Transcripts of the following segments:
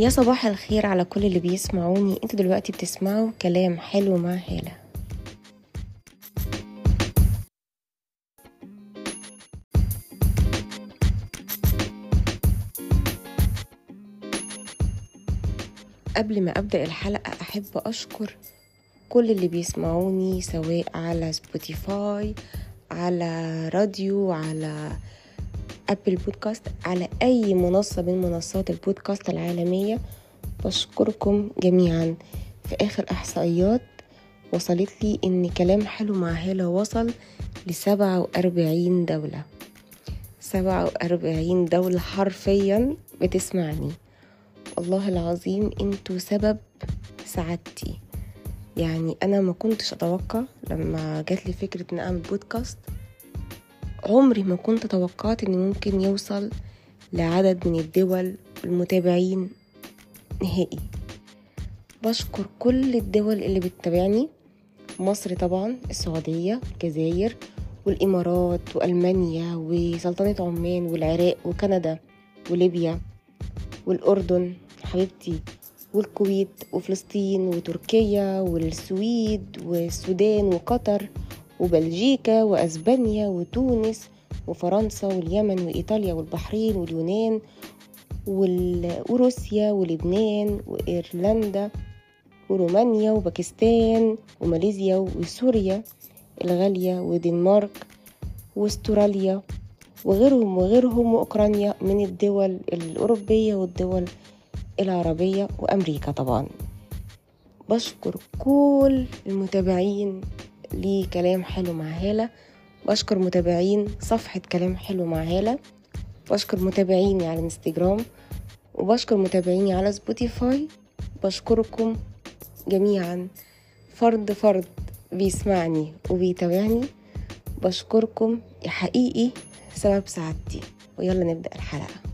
يا صباح الخير على كل اللي بيسمعوني. أنتوا دلوقتي بتسمعوا كلام حلو مع هالة. قبل ما أبدأ الحلقة أحب أشكر كل اللي بيسمعوني سواء على سبوتيفاي على راديو على أبل بودكاست على أي منصة من منصات البودكاست العالمية. بشكركم جميعا. في آخر إحصائيات وصلت لي إن كلام حلو مع هالة وصل لسبعة وأربعين دولة. سبعة وأربعين دولة حرفيا بتسمعني. والله العظيم أنتوا سبب سعادتي. يعني أنا ما كنتش أتوقع لما جات لي فكرة ان أعمل بودكاست عمري ما كنت توقعت ان ممكن يوصل لعدد من الدول المتابعين نهائي. بشكر كل الدول اللي بتتابعني مصر طبعا السعودية الجزائر والإمارات وألمانيا وسلطنة عمان والعراق وكندا وليبيا والأردن حبيبتي والكويت وفلسطين وتركيا والسويد والسودان وقطر. وبلجيكا وأسبانيا وتونس وفرنسا واليمن وإيطاليا والبحرين واليونان وروسيا ولبنان وإيرلندا ورومانيا وباكستان وماليزيا وسوريا الغالية ودنمارك واستراليا وغيرهم وغيرهم وأوكرانيا من الدول الأوروبية والدول العربية وأمريكا طبعا. بشكر كل المتابعين لكلام حلو مع هالة. بشكر متابعين صفحة كلام حلو مع هالة. بشكر متابعيني على انستجرام وبشكر متابعيني على سبوتيفاي. بشكركم جميعا. فرد فرد بيسمعني وبيتابعني. بشكركم يا حقيقي سبب سعادتي. ويلا نبدأ الحلقة.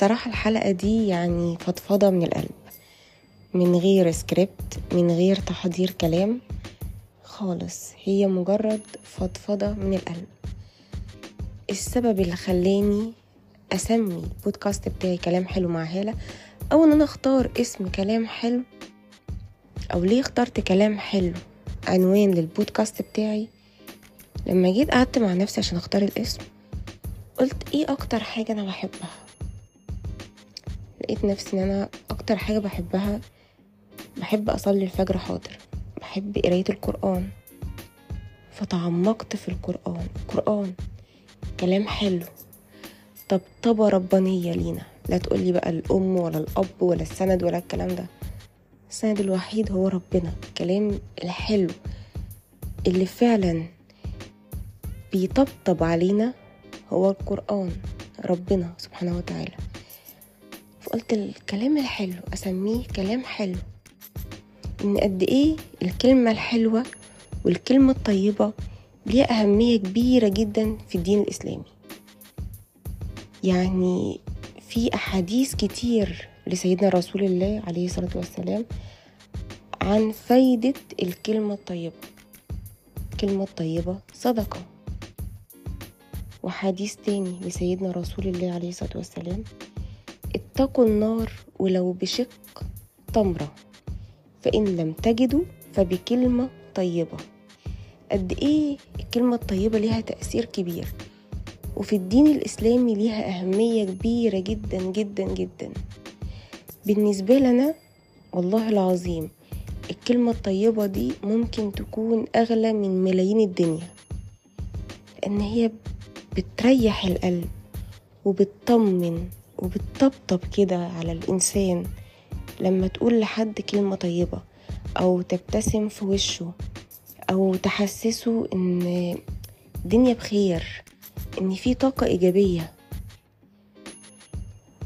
بصراحة الحلقة دي يعني فضفضة من القلب من غير سكريبت من غير تحضير كلام خالص هي مجرد فضفضة من القلب. السبب اللي خلاني أسمي البودكاست بتاعي كلام حلو مع هالة أو إن أنا أختار اسم كلام حلو أو ليه اخترت كلام حلو عنوان للبودكاست بتاعي لما جيت قعدت مع نفسي عشان أختار الاسم قلت إيه أكتر حاجة أنا بحبها؟ لقيت نفسي إن أنا أكتر حاجة بحبها بحب أصلي الفجر حاضر بحب قراية القرآن. فتعمقت في القرآن القرآن كلام حلو. طبطبة ربانية لينا. لا تقولي بقى الأم ولا الأب ولا السند ولا الكلام ده. السند الوحيد هو ربنا الكلام الحلو اللي فعلا بيطبطب علينا هو القرآن ربنا سبحانه وتعالى. فقلت الكلام الحلو أسميه كلام حلو. إن قد إيه الكلمة الحلوة والكلمة الطيبة ليها أهمية كبيرة جدا في الدين الإسلامي. يعني في أحاديث كتير لسيدنا رسول الله عليه الصلاة والسلام عن فايدة الكلمة الطيبة. الكلمة الطيبة صدقة. وحديث تاني لسيدنا رسول الله عليه الصلاة والسلام اتقوا النار ولو بشق تمرة فإن لم تجدوا فبكلمة طيبة. قد إيه الكلمة الطيبة ليها تأثير كبير وفي الدين الإسلامي ليها أهمية كبيرة جدا جدا جدا. بالنسبة لنا والله العظيم الكلمة الطيبة دي ممكن تكون أغلى من ملايين الدنيا لأن هي بتريح القلب وبتطمن. وبتطبطب كده على الإنسان لما تقول لحد كلمة طيبة أو تبتسم في وشه أو تحسسه إن الدنيا بخير إن في طاقة إيجابية.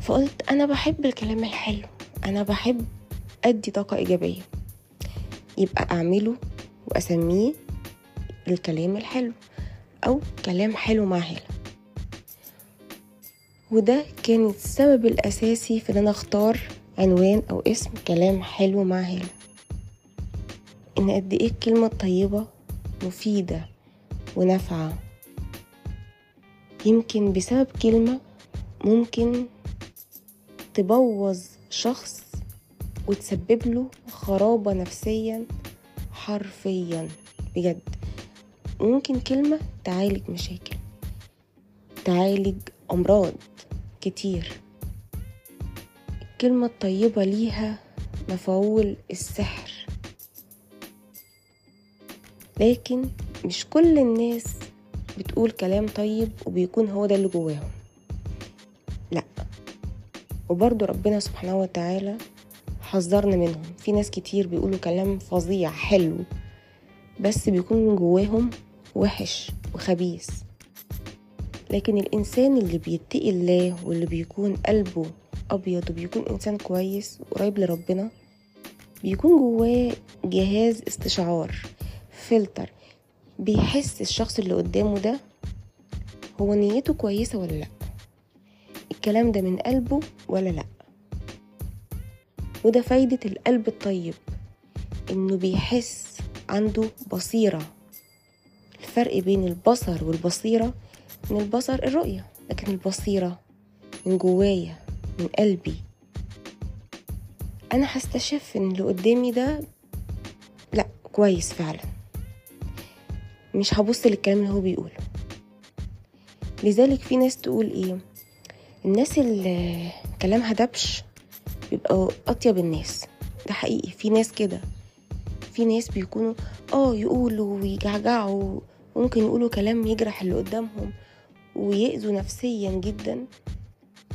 فقلت أنا بحب الكلام الحلو أنا بحب أدي طاقة إيجابية. يبقى أعمله وأسميه الكلام الحلو أو كلام حلو مع هالة وده كان السبب الأساسي في إن أنا أختار عنوان أو اسم كلام حلو مع هالة إن قد إيه الكلمة الطيبة مفيدة ونافعة. يمكن بسبب كلمة ممكن تبوظ شخص وتسبب له خرابة نفسيا حرفيا بجد. ممكن كلمة تعالج مشاكل تعالج أمراض. كتير. الكلمة الطيبة ليها مفعول السحر. لكن مش كل الناس بتقول كلام طيب وبيكون هو ده اللي جواهم. لا. وبرضه ربنا سبحانه وتعالى حذرنا منهم. في ناس كتير بيقولوا كلام فظيع حلو بس بيكون جواهم وحش وخبيث. لكن الإنسان اللي بيتقي الله واللي بيكون قلبه أبيض وبيكون إنسان كويس وقريب لربنا بيكون جواه جهاز استشعار فلتر بيحس الشخص اللي قدامه ده هو نيته كويسة ولا لأ؟ الكلام ده من قلبه ولا لأ؟ وده فايدة القلب الطيب إنه بيحس عنده بصيرة. الفرق بين البصر والبصيرة إن البصر الرؤية لكن البصيرة من جوايا من قلبي. أنا هستشف إن اللي قدامي ده لأ كويس فعلا. مش هبص للكلام اللي هو بيقوله. لذلك في ناس تقول إيه الناس اللي كلامها دبش بيبقوا أطيب الناس. ده حقيقي في ناس كده. في ناس بيكونوا آه يقولوا ويجعجعوا ممكن يقولوا كلام يجرح اللي قدامهم. ويأذوا نفسيا جدا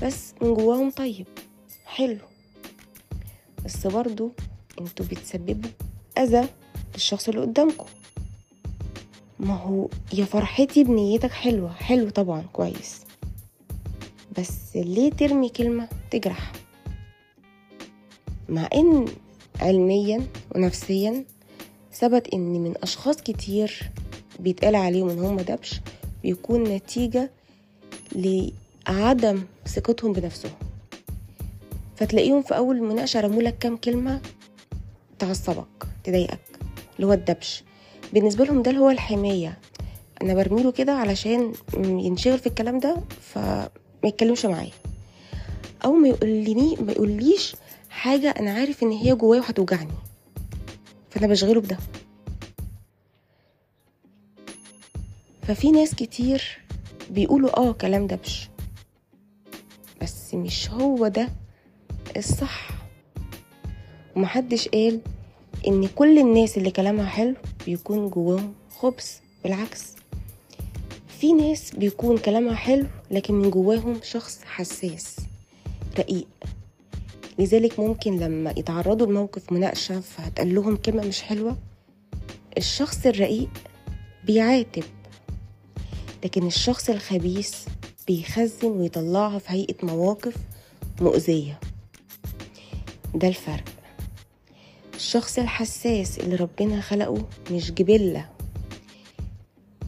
بس من جواهم طيب حلو. بس برضو أنتوا بتسببوا أذى للشخص اللي قدامكم. ما هو يا فرحتي بنيتك حلوة حلو طبعا كويس. بس ليه ترمي كلمة تجرح؟ مع إن علميا ونفسيا ثبت إن من أشخاص كتير بيتقال عليهم إن هم دبش بيكون نتيجة لعدم ثقتهم بنفسهم. فتلاقيهم في أول مناقشة رمولك كام كلمة تعصبك تضايقك اللي هو الدبش. بالنسبة لهم ده اللي هو الحماية. أنا برميله كده علشان ينشغل في الكلام ده فما يتكلمش معايا. أو ما يقولني ما يقوليش حاجة أنا عارف إن هي جوايا وهتوجعني. فأنا بشغله بده. ففي ناس كتير بيقولوا آه كلام دبش بس مش هو ده الصح. ومحدش قال إن كل الناس اللي كلامها حلو بيكون جواهم خبز بالعكس. في ناس بيكون كلامها حلو لكن من جواهم شخص حساس رقيق. لذلك ممكن لما يتعرضوا لموقف مناقشة فهتقال لهم كلمة مش حلوة الشخص الرقيق بيعاتب. لكن الشخص الخبيث بيخزن ويطلعها في هيئة مواقف مؤذية. ده الفرق. الشخص الحساس اللي ربنا خلقه مش جبلة.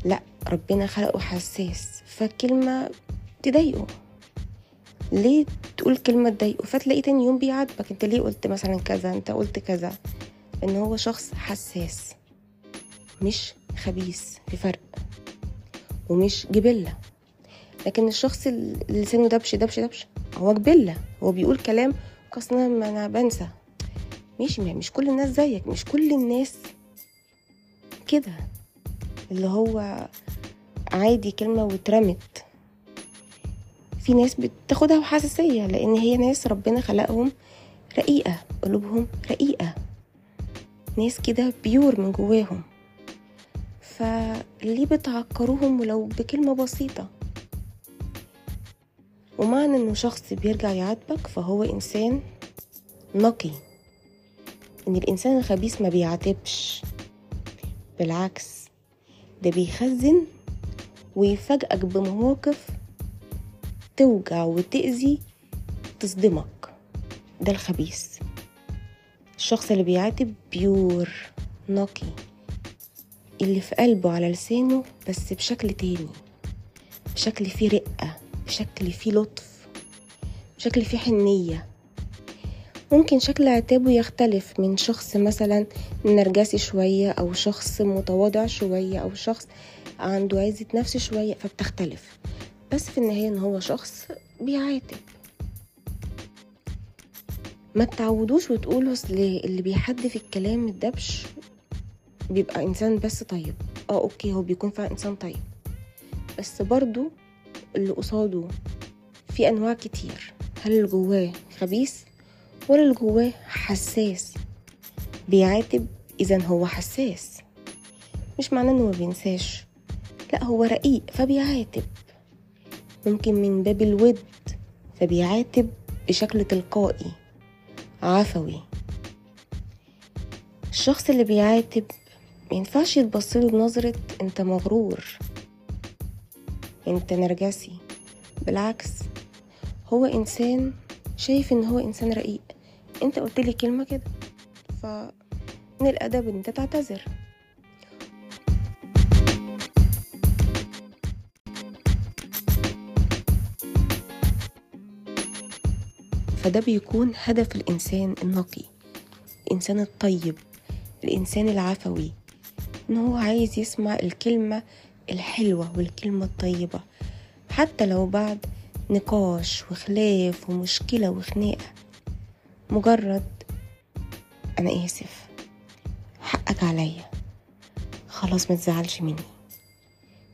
لا ربنا خلقه حساس فكلمة تضايقه. ليه تقول كلمة تضايقه؟ فتلاقيه تاني يوم بيعاتبك. انت ليه قلت مثلا كذا؟ انت قلت كذا. ان هو شخص حساس مش خبيث. في فرق. ومش جبلة. لكن الشخص اللي لسانه دبش دبش دبش هو جبلة. هو بيقول كلام قصنا ما أنا بنسى. ماشي مش كل الناس زيك مش كل الناس كده. اللي هو عادي كلمة واترمت. في ناس بتاخدها بحساسية لأن هي ناس ربنا خلقهم رقيقة قلوبهم رقيقة. ناس كده بيور من جواهم. فليه بتعكروهم ولو بكلمة بسيطة. ومعنى إنه شخص بيرجع يعاتبك فهو إنسان نقي. إن الإنسان الخبيث ما بيعاتبش. بالعكس ده بيخزن ويفاجئك بمواقف توجع وتأذي تصدمك. ده الخبيث. الشخص اللي بيعاتب بيور نقي. اللي في قلبه على لسانه بس بشكل تاني. بشكل فيه رقة بشكل فيه لطف بشكل فيه حنية. ممكن شكل عتابه يختلف من شخص مثلا نرجسي شوية أو شخص متواضع شوية أو شخص عنده عزة نفس شوية فبتختلف. بس في النهاية إن هو شخص بيعاتب. ما تعودوش وتقولوا أصل اللي بيحدف الكلام الدبش بيبقى إنسان بس طيب. آه أوكي هو بيكون فعلا إنسان طيب. بس برضو اللي قصاده في أنواع كتير. هل اللي جواه خبيث ولا اللي جواه حساس؟ بيعاتب إذا هو حساس. مش معناه إنه ما بينساش. لا هو رقيق فبيعاتب. ممكن من باب الود فبيعاتب بشكل تلقائي عفوي. الشخص اللي بيعاتب مينفعش يتبصله بنظرة انت مغرور انت نرجسي. بالعكس هو إنسان شايف إن هو إنسان رقيق. انت قلت لي كلمة كده فمن الأدب إن انت تعتذر. فده بيكون هدف الإنسان النقي الإنسان الطيب الإنسان العفوي. إن هو عايز يسمع الكلمة الحلوة والكلمة الطيبة. حتى لو بعد نقاش وخلاف ومشكلة وخناقة. مجرد أنا آسف. حقك عليا. خلاص ما تزعلش مني.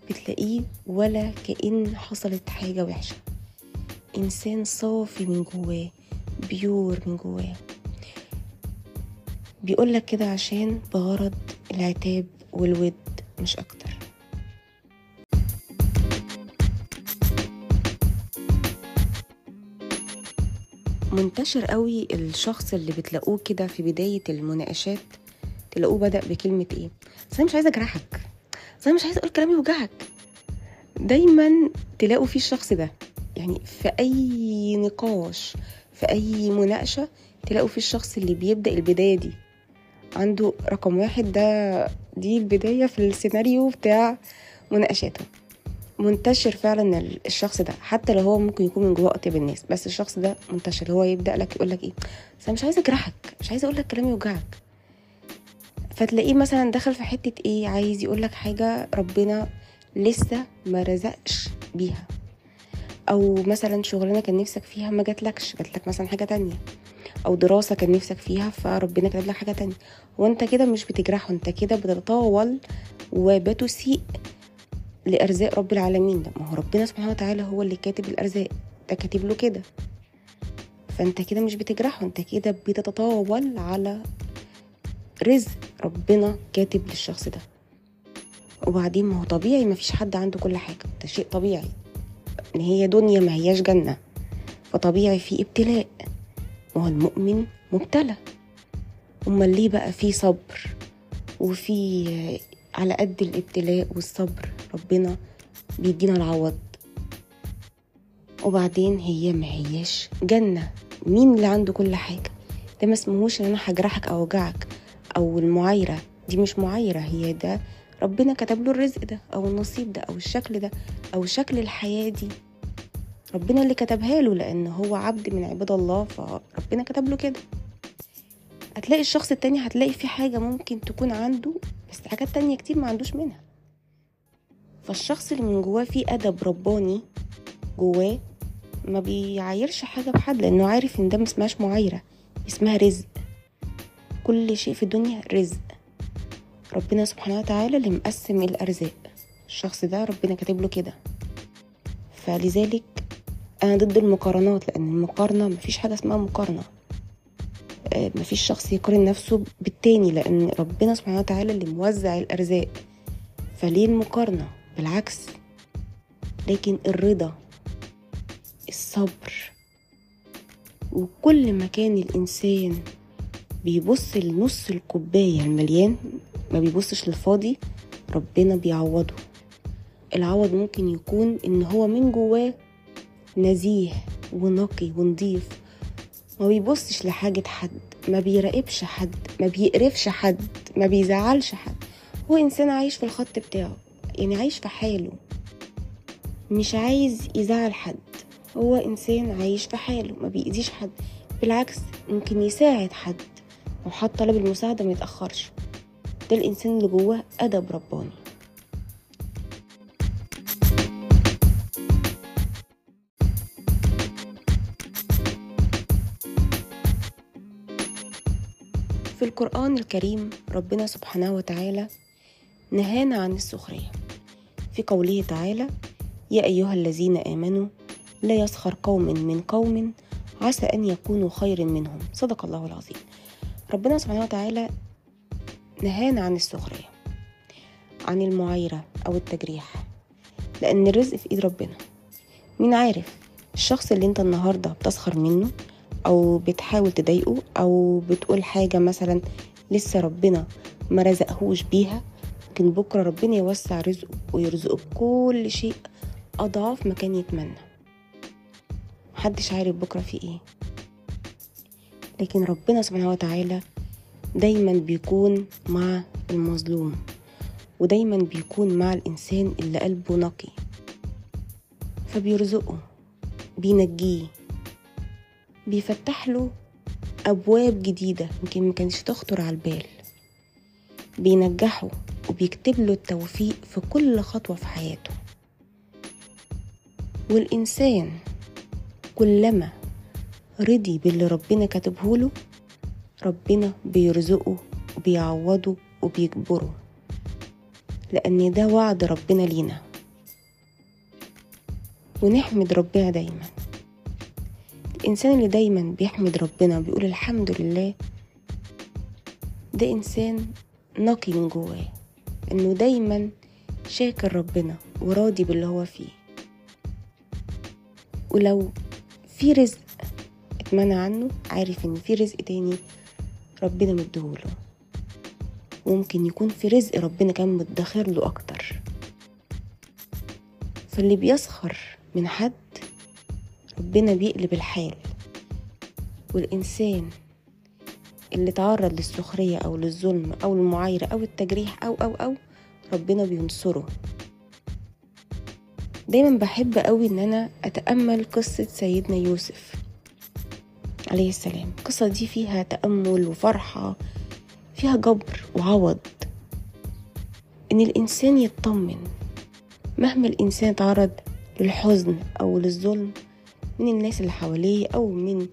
بتلاقيه ولا كأن حصلت حاجة وحشة. إنسان صافي من جواه بيور من جواه. بيقولك كده عشان بغرض العتاب. والود مش أكتر. منتشر قوي الشخص اللي بتلاقوه كده في بداية المناقشات تلاقوه بدأ بكلمة إيه؟ أنا مش عايزة أجرحك. بس أنا مش عايزة أقول كلام يوجعك. دايما تلاقوا فيه الشخص ده. يعني في أي نقاش في أي مناقشة تلاقوا في الشخص اللي بيبدأ البداية دي. عنده رقم واحد ده دي البداية في السيناريو بتاع مناقشاته. منتشر فعلا الشخص ده حتى لو هو ممكن يكون من جواه أطيب الناس بس الشخص ده منتشر. هو يبدأ لك يقول لك إيه؟ بس أنا مش عايزه أجرحك مش عايزه أقول لك كلام يوجعك. فتلاقيه مثلا دخل في حتة إيه؟ عايز يقول لك حاجة ربنا لسه ما رزقش بيها. أو مثلا شغلانة كان نفسك فيها ما جاتلكش جاتلك مثلا حاجة تانية. أو دراسة كان نفسك فيها فربنا كتب لك حاجة تانية. وانت كده مش بتجرحه أنت كده بتتطاول وبتسيء لأرزاق رب العالمين. ده ما هو ربنا سبحانه وتعالى هو اللي كاتب الأرزاق ده كاتب له كده. فأنت كده مش بتجرحه أنت كده بتتطاول على رزق ربنا كاتب للشخص ده. وبعدين ما هو طبيعي ما فيش حد عنده كل حاجة. ده شيء طبيعي. إن هي دنيا ما هياش جنة. فطبيعي في ابتلاء. ما هو المؤمن مبتلى. أمال ليه بقى في صبر؟ وفي على قد الابتلاء والصبر ربنا بيدينا العوض. وبعدين هي ما هياش جنة. مين اللي عنده كل حاجة؟ ده ما اسمهوش إن أنا هجرحك أو أوجعك أو المعايرة. دي مش معايرة هي ده ربنا كتب له الرزق ده أو النصيب ده أو الشكل ده أو شكل الحياة دي. ربنا اللي كتبها له لأن هو عبد من عباد الله فربنا كتب له كده. هتلاقي الشخص التاني هتلاقي في حاجة ممكن تكون عنده بس حاجات تانية كتير ما عندوش منها. فالشخص اللي من جواه فيه أدب رباني جواه ما بيعايرش حاجة بحد لأنه عارف إن ده مسمهاش معايرة اسمها رزق. كل شيء في الدنيا رزق. ربنا سبحانه وتعالى اللي مقسم الأرزاق. الشخص ده ربنا كاتب له كده. فلذلك أنا ضد المقارنات لأن المقارنة مفيش حاجة اسمها مقارنة. مفيش شخص يقارن نفسه بالتاني لأن ربنا سبحانه وتعالى اللي موزع الأرزاق. فليه المقارنة؟ بالعكس. لكن الرضا الصبر وكل ما كان الإنسان بيبص لنص الكوباية المليان ما بيبصش للفاضي ربنا بيعوضه. العوض ممكن يكون إن هو من جواه نزيه ونقي ونضيف. ما بيبصش لحاجة حد ما بيراقبش حد ما بيقرفش حد ما بيزعلش حد. هو إنسان عايش في الخط بتاعه يعني عايش في حاله. مش عايز يزعل حد هو إنسان عايش في حاله ما بيأذيش حد. بالعكس ممكن يساعد حد لو حد طلب المساعدة ما يتأخرش. ده الإنسان اللي جواه أدب رباني. القرآن الكريم ربنا سبحانه وتعالى نهانا عن السخرية. في قوله تعالى يا أيها الذين آمنوا لا يسخر قوم من قوم عسى أن يكونوا خير منهم. صدق الله العظيم. ربنا سبحانه وتعالى نهانا عن السخرية عن المعايرة أو التجريح لأن الرزق في إيد ربنا. مين عارف؟ الشخص اللي أنت النهاردة بتسخر منه أو بتحاول تضايقه أو بتقول حاجة مثلا لسه ربنا ما رزقهوش بيها ممكن بكرة ربنا يوسع رزقه ويرزقه بكل شيء أضعاف ما كان يتمنى. محدش عارف بكرة في إيه. لكن ربنا سبحانه وتعالى دايما بيكون مع المظلوم ودايما بيكون مع الإنسان اللي قلبه نقي. فبيرزقه بينجيه. بيفتح له أبواب جديدة يمكن ما كانش تخطر على البال. بينجحه وبيكتب له التوفيق في كل خطوة في حياته. والإنسان كلما رضي باللي ربنا كاتبه له ربنا بيرزقه وبيعوضه وبيجبره لأن ده وعد ربنا لينا. ونحمد ربنا دايما. الإنسان اللي دايما بيحمد ربنا بيقول الحمد لله ده إنسان نقي من جواه إنه دايما شاكر ربنا وراضي باللي هو فيه. ولو في رزق اتمنع عنه عارف إن في رزق تاني ربنا مديهوله. وممكن يكون في رزق ربنا كان مدخر له أكتر. فاللي بيسخر من حد ربنا بيقلب الحال. والإنسان اللي تعرض للسخرية أو للظلم أو المعايرة أو التجريح أو أو أو ربنا بينصره. دايما بحب قوي إن أنا أتأمل قصة سيدنا يوسف عليه السلام. القصة دي فيها تأمل وفرحة فيها جبر وعوض. إن الإنسان يطمن مهما الإنسان تعرض للحزن أو للظلم من الناس اللي حواليه أو من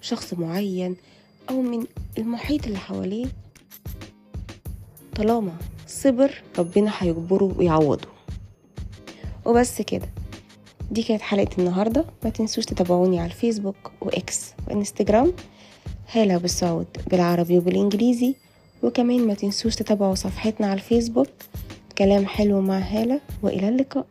شخص معين أو من المحيط اللي حواليه. طالما صبر ربنا هيجبره ويعوضه. وبس كده. دي كانت حلقة النهاردة. ما تنسوش تتابعوني على الفيسبوك وإكس وإنستجرام. هالة بالصوت بالعربي وبالإنجليزي. وكمان ما تنسوش تتابعوا صفحتنا على الفيسبوك. كلام حلو مع هالة. وإلى اللقاء.